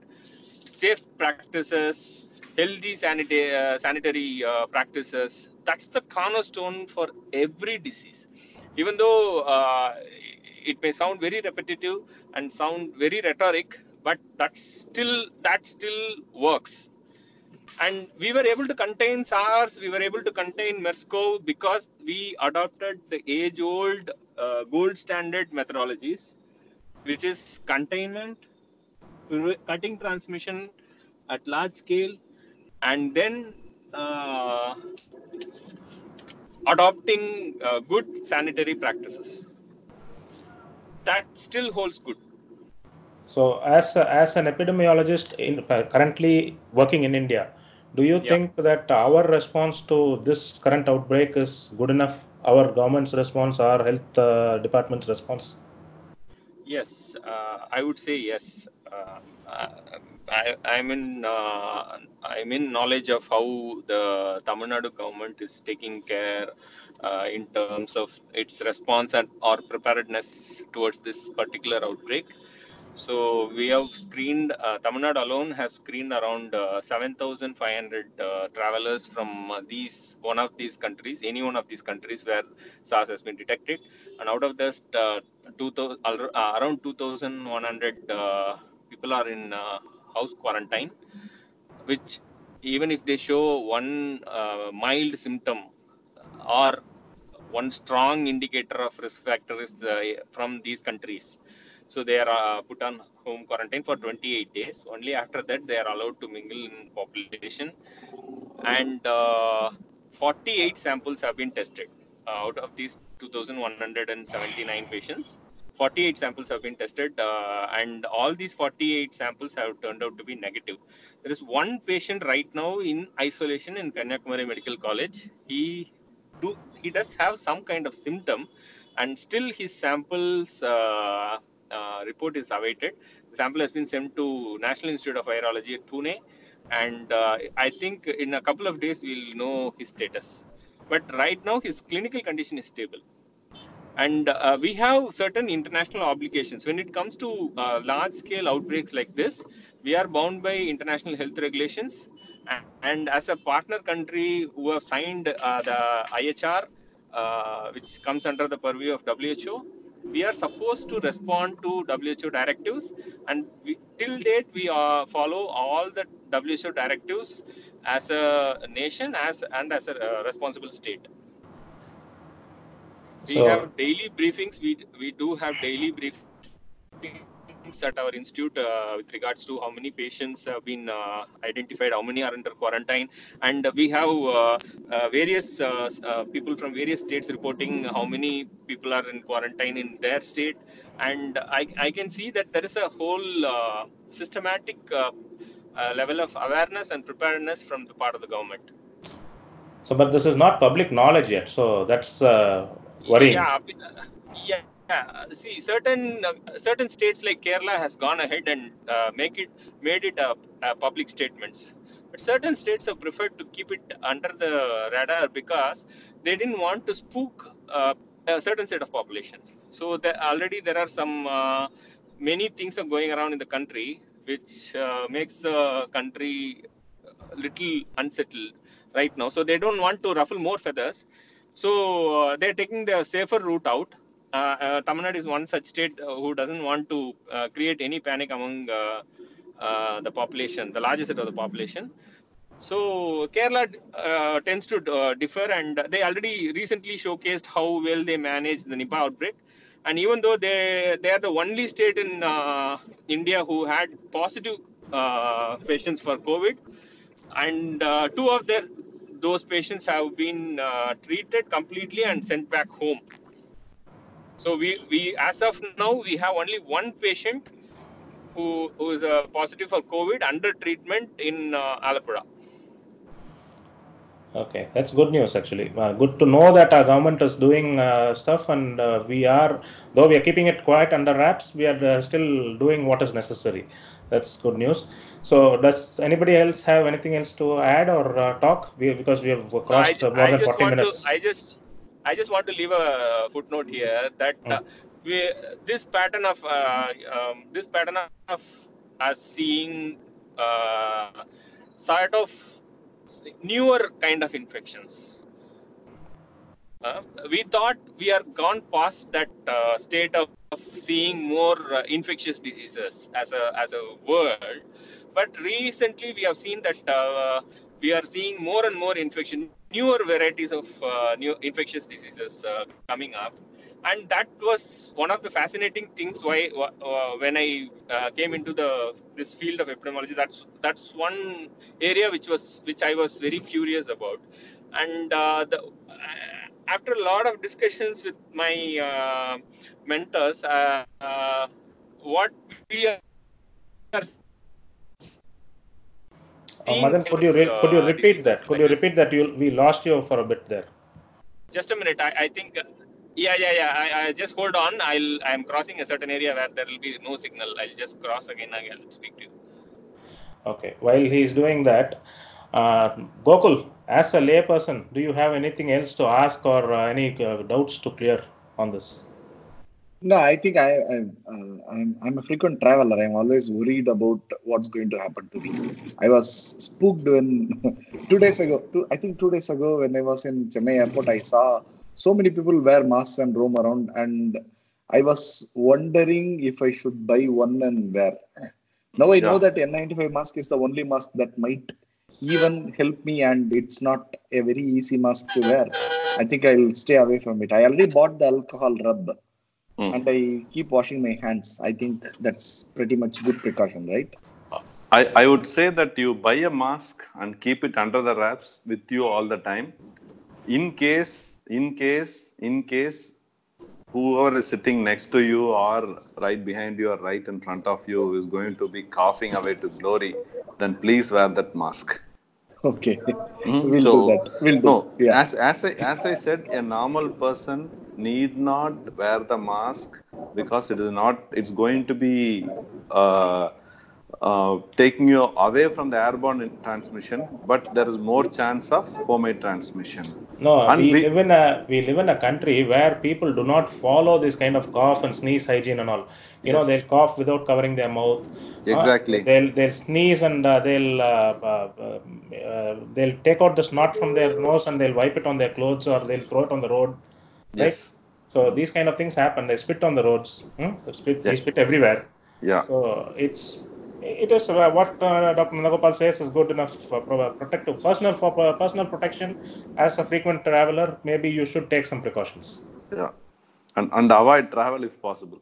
[SPEAKER 3] safe practices healthy sanitary uh, sanitary uh, practices. That's the cornerstone for every disease. Even though uh, it may sound very repetitive and sound very rhetoric but that's still that still works and we were able to contain SARS, we were able to contain MERS-CoV because we adopted the age-old uh, gold standard methodologies, which is containment, cutting transmission at large scale, and then uh, adopting uh, good sanitary practices. That still holds good.
[SPEAKER 1] So, as as an epidemiologist in currently working in India, do you
[SPEAKER 3] Yeah.
[SPEAKER 1] think that our response to this current outbreak is good enough? Our government's response, our health uh, department's response?
[SPEAKER 3] Yes, uh, I would say yes. Uh, I, I'm in uh, I'm in knowledge of how the Tamil Nadu government is taking care uh, in terms of its response and or preparedness towards this particular outbreak. So we have screened, uh, Tamil Nadu alone has screened around uh, 7,500 uh, travelers from uh, these, one of these countries, any one of these countries where SARS has been detected. And out of this, uh, 2000, uh, around 2,100 uh, people are in uh, house quarantine, which even if they show one mild symptom or one strong indicator of risk factor is from these countries. So they are uh, put on home quarantine for 28 days. Only after that they are allowed to mingle in population. And uh, 48 samples have been tested uh, out of these 2,179 patients. 48 samples have been tested, uh, and all these 48 samples have turned out to be negative. There is one patient right now in isolation in Kanyakumari Medical College. He do he does have some kind of symptom, and still his samples uh, report is awaited. The sample has been sent to National Institute of Virology at Pune, and uh, I think in a couple of days we'll know his status. But right now his clinical condition is stable and uh, we have certain international obligations when it comes to uh, large scale outbreaks like this we are bound by international health regulations and, and as a partner country who have signed uh, the ihr uh, which comes under the purview of who we are supposed to respond to who directives and we, till date we uh, follow all the who directives as a nation as and as a uh, responsible state we
[SPEAKER 1] So-
[SPEAKER 3] have daily briefings. We we do have daily briefings at our institute uh, with regards to how many patients have been uh, identified, how many are under quarantine, and we have uh, uh, various uh, uh, people from various states reporting how many people are in quarantine in their state, and I I can see that there is a whole uh, systematic. Uh, uh, level of awareness and preparedness from the part of the government.
[SPEAKER 1] So, but this is not public knowledge yet. So that's uh, worrying.
[SPEAKER 3] Yeah, yeah. See, certain uh, certain states like Kerala has gone ahead and uh, make it made it a, a public statements. But certain states have preferred to keep it under the radar because they didn't want to spook uh, a certain set of populations. So already there are some uh, many things are going around in the country which uh, makes the country little unsettled right now. So they don't want to ruffle more feathers. So uh, they're taking the safer route out. Uh, uh, Tamil Nadu is one such state uh, who doesn't want to create any panic among the population, the largest set of the population. So Kerala uh, tends to uh, differ, and they already recently showcased how well they managed the Nipah outbreak. And even though they they are the only state in uh, India who had positive patients for COVID, and two of their those patients have been treated completely and sent back home. So we we as of now we have only one patient who who is uh, positive for COVID under treatment in uh, Alapura.
[SPEAKER 1] Okay, that's good news actually. Uh, good to know that our government is doing uh, stuff, and uh, we are, though we are keeping it quiet under wraps, we are uh, still doing what is necessary. That's good news. So, does anybody else have anything else to add or uh, talk? We, because we have
[SPEAKER 3] So I,
[SPEAKER 1] crossed
[SPEAKER 3] ju-
[SPEAKER 1] uh, more
[SPEAKER 3] I
[SPEAKER 1] than
[SPEAKER 3] just
[SPEAKER 1] 40
[SPEAKER 3] want
[SPEAKER 1] minutes.
[SPEAKER 3] to I just I just want to leave a footnote here that uh, we this pattern of uh, um, this pattern of us seeing uh, sort of newer kind of infections. Uh, we thought we are gone past that uh, state of, of seeing more uh, infectious diseases as a as a world, but recently we have seen that uh, we are seeing more and more infection, newer varieties of uh, new infectious diseases uh, coming up, and that was one of the fascinating things. Why uh, when I uh, came into the this field of epidemiology, that's that's one area which was which I was very curious about, and uh, the after a lot of discussions with my uh, mentors, uh, uh, what we are
[SPEAKER 1] Uh, Madan, could you re- could you repeat that? Could you repeat that? You we lost you for a bit there.
[SPEAKER 3] Just a minute. I, I think. Yeah, yeah, yeah. I, I just hold on. I'll. I'm crossing a certain area where there will be no signal. I'll just cross again. I'll speak to you.
[SPEAKER 1] Okay. While he's doing that, uh, Gokul, as a layperson, do you have anything else to ask or uh, any uh, doubts to clear on this?
[SPEAKER 4] No, I think I, I uh, I'm, I'm a frequent traveler. I'm always worried about what's going to happen to me. I was spooked when two days ago, two, I think two days ago, when I was in Chennai airport, I saw so many people wear masks and roam around, and I was wondering if I should buy one and wear. Now I know that N95 mask is the only mask that might even help me, and it's not a very easy mask to wear. I think I'll stay away from it. I already bought the alcohol rub
[SPEAKER 2] Mm.
[SPEAKER 4] and I keep washing my hands. I think that's pretty much good precaution, right?
[SPEAKER 2] I, I would say that you buy a mask and keep it under the wraps with you all the time. In case, in case, in case whoever is sitting next to you or right behind you or right in front of you is going to be coughing away to glory, then please wear that mask.
[SPEAKER 4] Okay,
[SPEAKER 2] Mhm.
[SPEAKER 4] we'll
[SPEAKER 2] so,
[SPEAKER 4] do that. We'll do.
[SPEAKER 2] no,
[SPEAKER 4] yeah.
[SPEAKER 2] as as I as I said, a normal person need not wear the mask because it is not. It's going to be uh, uh, taking you away from the airborne transmission, but there is more chance of fomite transmission.
[SPEAKER 1] No,
[SPEAKER 2] And
[SPEAKER 1] we,
[SPEAKER 2] we-
[SPEAKER 1] live in a we live in a country where people do not follow this kind of cough and sneeze hygiene and all. You know, they'll cough without covering their mouth. Uh,
[SPEAKER 2] Exactly.
[SPEAKER 1] they'll they'll sneeze and uh, they'll uh, uh, uh, they'll take out the snot from their nose and they'll wipe it on their clothes or they'll throw it on the road. Right.
[SPEAKER 2] Yes.
[SPEAKER 1] So these kind of things happen. They spit on the roads. Hmm? They spit, they spit everywhere.
[SPEAKER 2] Yeah.
[SPEAKER 1] So it's it is uh, what uh, Dr. Nagopal says is good enough for protective personal for uh, personal protection. As a frequent traveler, maybe you should take some precautions.
[SPEAKER 2] Yeah. And and avoid travel if possible.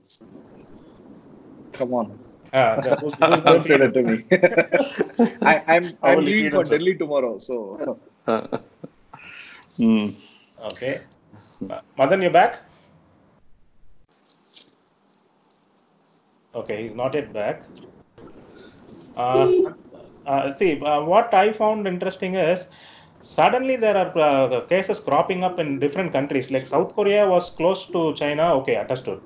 [SPEAKER 4] Come on.
[SPEAKER 1] Ah, the- who's, who's
[SPEAKER 4] Don't say
[SPEAKER 1] going
[SPEAKER 4] that to me. I, I'm I'm leaving for? Delhi tomorrow, so
[SPEAKER 2] Hmm.
[SPEAKER 1] Okay. Madan, you back? Okay, he's not yet back. Uh, uh, see, uh, what I found interesting is suddenly there are uh, cases cropping up in different countries. Like South Korea was close to China, okay, understood.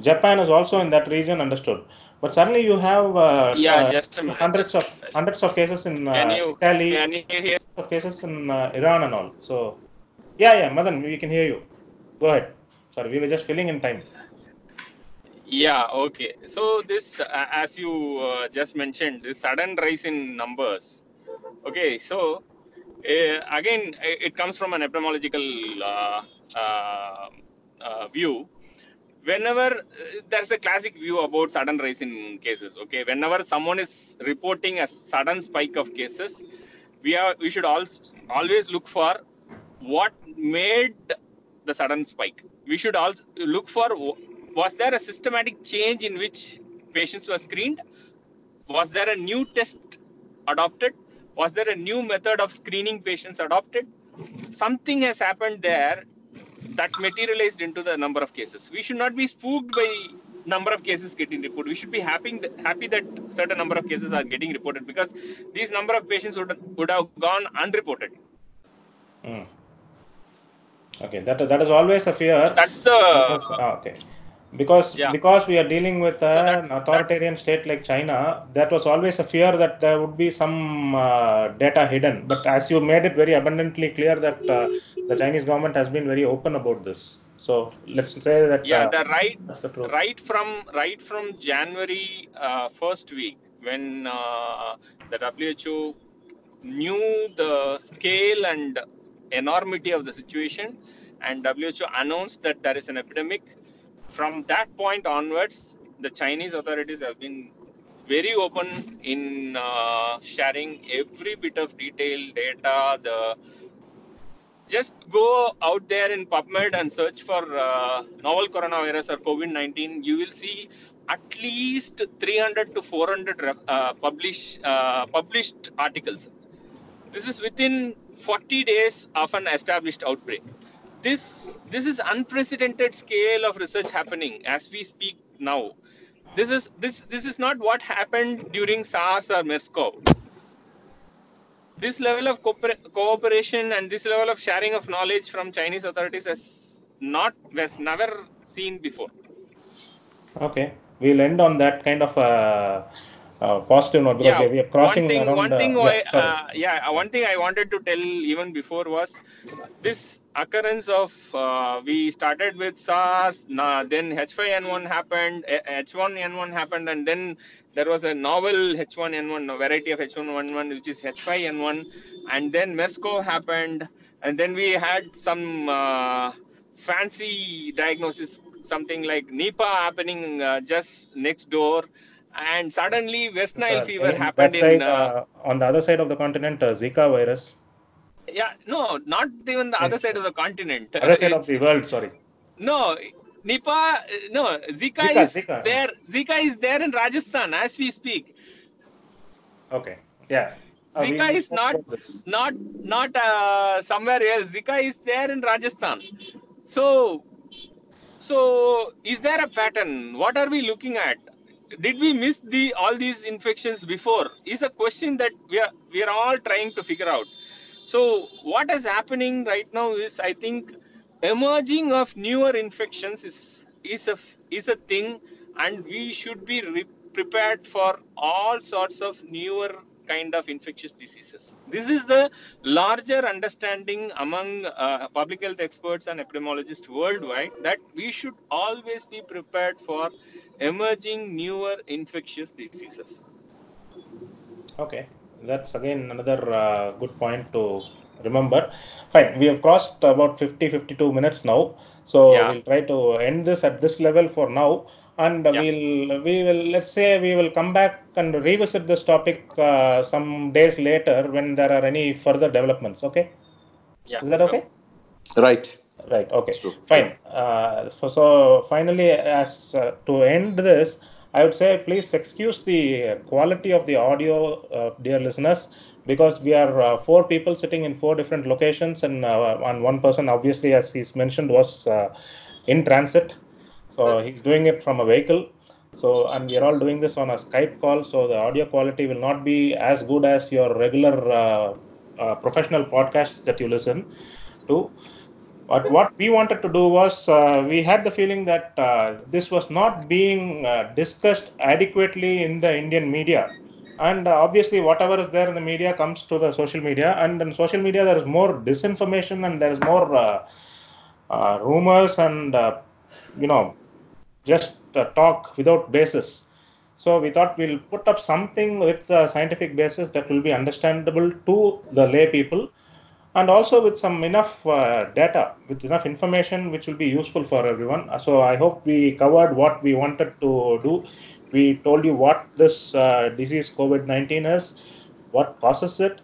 [SPEAKER 1] Japan is also in that region, understood. But suddenly you have uh,
[SPEAKER 3] Yeah,
[SPEAKER 1] uh,
[SPEAKER 3] just
[SPEAKER 1] hundreds of hundreds of cases in
[SPEAKER 3] you
[SPEAKER 1] Italy,
[SPEAKER 3] can you hear?
[SPEAKER 1] of cases in uh, Iran and all. So, yeah, yeah, Madan, we can hear you. Go ahead. Sorry, we were just filling in time.
[SPEAKER 3] Yeah, okay. So this, uh, as you uh, just mentioned, this sudden rise in numbers. Okay, so uh, again, it comes from an epidemiological uh, uh, uh, view. Whenever uh, there's a classic view about sudden rise in cases. Okay, whenever someone is reporting a sudden spike of cases, we are we should also always look for what made the sudden spike. We should also look for was there a systematic change in which patients were screened? Was there a new test adopted? Was there a new method of screening patients adopted? Something has happened there that materialized into the number of cases. We should not be spooked by number of cases getting reported. We should be happy happy that certain number of cases are getting reported because these number of patients would would have gone unreported.
[SPEAKER 1] Hmm. Okay, that that is always a fear.
[SPEAKER 3] That's the
[SPEAKER 1] Because, ah, okay, because
[SPEAKER 3] Yeah.
[SPEAKER 1] because we are dealing with
[SPEAKER 3] So
[SPEAKER 1] an
[SPEAKER 3] that's-
[SPEAKER 1] authoritarian state like China, that was always a fear that there would be some uh, data hidden. But as you made it very abundantly clear that uh, the Chinese government has been very open about this. So let's say that
[SPEAKER 3] yeah
[SPEAKER 1] uh,
[SPEAKER 3] the right
[SPEAKER 1] the
[SPEAKER 3] right from right from January uh, first week when uh, the WHO knew the scale and enormity of the situation and WHO announced that there is an epidemic from that point onwards the Chinese authorities have been very open in uh, sharing every bit of detail, data. The just go out there in PubMed and search for uh, novel coronavirus or COVID 19. You will see at least 300 to 400 uh, publish, uh, published articles. This is within 40 days of an established outbreak. This, this is unprecedented scale of research happening as we speak now. This is, this, this is not what happened during SARS or MERS-CoV this level of cooperation and this level of sharing of knowledge from Chinese authorities has not was never seen before.
[SPEAKER 1] Okay, we'll end on that kind of uh, uh, positive note because
[SPEAKER 3] yeah,
[SPEAKER 1] we are crossing
[SPEAKER 3] one thing,
[SPEAKER 1] around.
[SPEAKER 3] One thing,
[SPEAKER 1] uh,
[SPEAKER 3] I,
[SPEAKER 1] yeah,
[SPEAKER 3] uh, yeah, one thing I wanted to tell even before was this occurrence of uh, we started with SARS, nah, then H5N1 happened, H1N1 happened, and then there was a novel H1N1, a variety of H1N1, which is H5N1, and then MERS-CoV happened, and then we had some uh, fancy diagnosis, something like Nipah happening uh, just next door and suddenly West Nile fever
[SPEAKER 1] in
[SPEAKER 3] happened
[SPEAKER 1] side,
[SPEAKER 3] in uh,
[SPEAKER 1] on the other side of the continent, uh, Zika virus.
[SPEAKER 3] Yeah, no, not even the other side of the continent.
[SPEAKER 1] Other side of the world, sorry.
[SPEAKER 3] No, Nipah, no, Zika,
[SPEAKER 1] Zika
[SPEAKER 3] is
[SPEAKER 1] Zika.
[SPEAKER 3] there. Zika is there in Rajasthan as we speak.
[SPEAKER 1] Okay, yeah. Uh,
[SPEAKER 3] Zika is not not not uh, somewhere else. Zika is there in Rajasthan. So, so is there a pattern? What are we looking at? Did we miss the all these infections before? Is a question that we are we are all trying to figure out. So what is happening right now is I think emerging of newer infections is is a is a thing, and we should be prepared for all sorts of newer kind of infectious diseases. This is the larger understanding among uh, public health experts and epidemiologists worldwide that we should always be prepared for emerging newer infectious diseases.
[SPEAKER 1] Okay, that's again another uh, good point to remember. Fine, we have crossed about 50 52 minutes now. So
[SPEAKER 3] yeah.
[SPEAKER 1] we'll try to end this at this level for now. And yeah. we'll we will let's say we will come back and revisit this topic uh, some days later when there are any further developments. Okay.
[SPEAKER 3] Yeah.
[SPEAKER 1] Is that okay?
[SPEAKER 2] Right.
[SPEAKER 1] Right. Okay. Fine. Uh, so, so finally, as uh, to end this, I would say please excuse the quality of the audio, uh, dear listeners, because we are uh, four people sitting in four different locations, and uh, and one person, obviously, as he's mentioned, was uh, in transit, so he's doing it from a vehicle. So, and we are all doing this on a Skype call, so the audio quality will not be as good as your regular professional podcasts that you listen to. But what we wanted to do was, uh, we had the feeling that uh, this was not being uh, discussed adequately in the Indian media. And obviously, whatever is there in the media comes to the social media. And in social media, there is more disinformation and there is more rumors and, you know, just talk without basis. So we thought we'll put up something with a scientific basis that will be understandable to the lay people and also with some enough uh, data, with enough information which will be useful for everyone. So I hope we covered what we wanted to do. We told you what this uh, disease COVID-19 is, what causes it,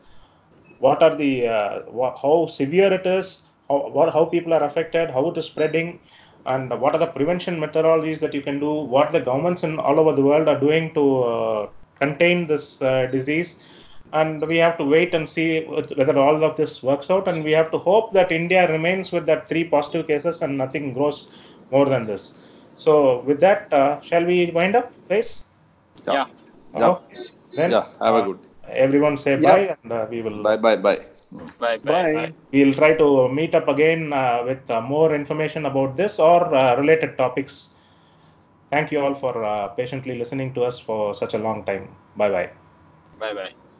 [SPEAKER 1] what are the uh, how severe it is, how what, how people are affected, how it is spreading, and what are the prevention methodologies that you can do, what the governments in all over the world are doing to uh, contain this uh, disease? And we have to wait and see whether all of this works out. And we have to hope that india remains with that three positive cases and nothing grows more than this. So with that uh, shall we wind up please?
[SPEAKER 3] yeah.
[SPEAKER 2] Yeah,
[SPEAKER 1] okay. then
[SPEAKER 2] yeah. Have
[SPEAKER 1] uh,
[SPEAKER 2] a good
[SPEAKER 1] everyone say
[SPEAKER 4] yeah.
[SPEAKER 1] bye and uh, we will
[SPEAKER 2] bye bye bye.
[SPEAKER 3] Bye
[SPEAKER 4] bye,
[SPEAKER 3] bye.
[SPEAKER 1] we'll try to meet up again uh, with uh, more information about this or uh, related topics. Thank you all for uh, patiently listening to us for such a long time. Bye bye
[SPEAKER 3] bye bye
[SPEAKER 2] bye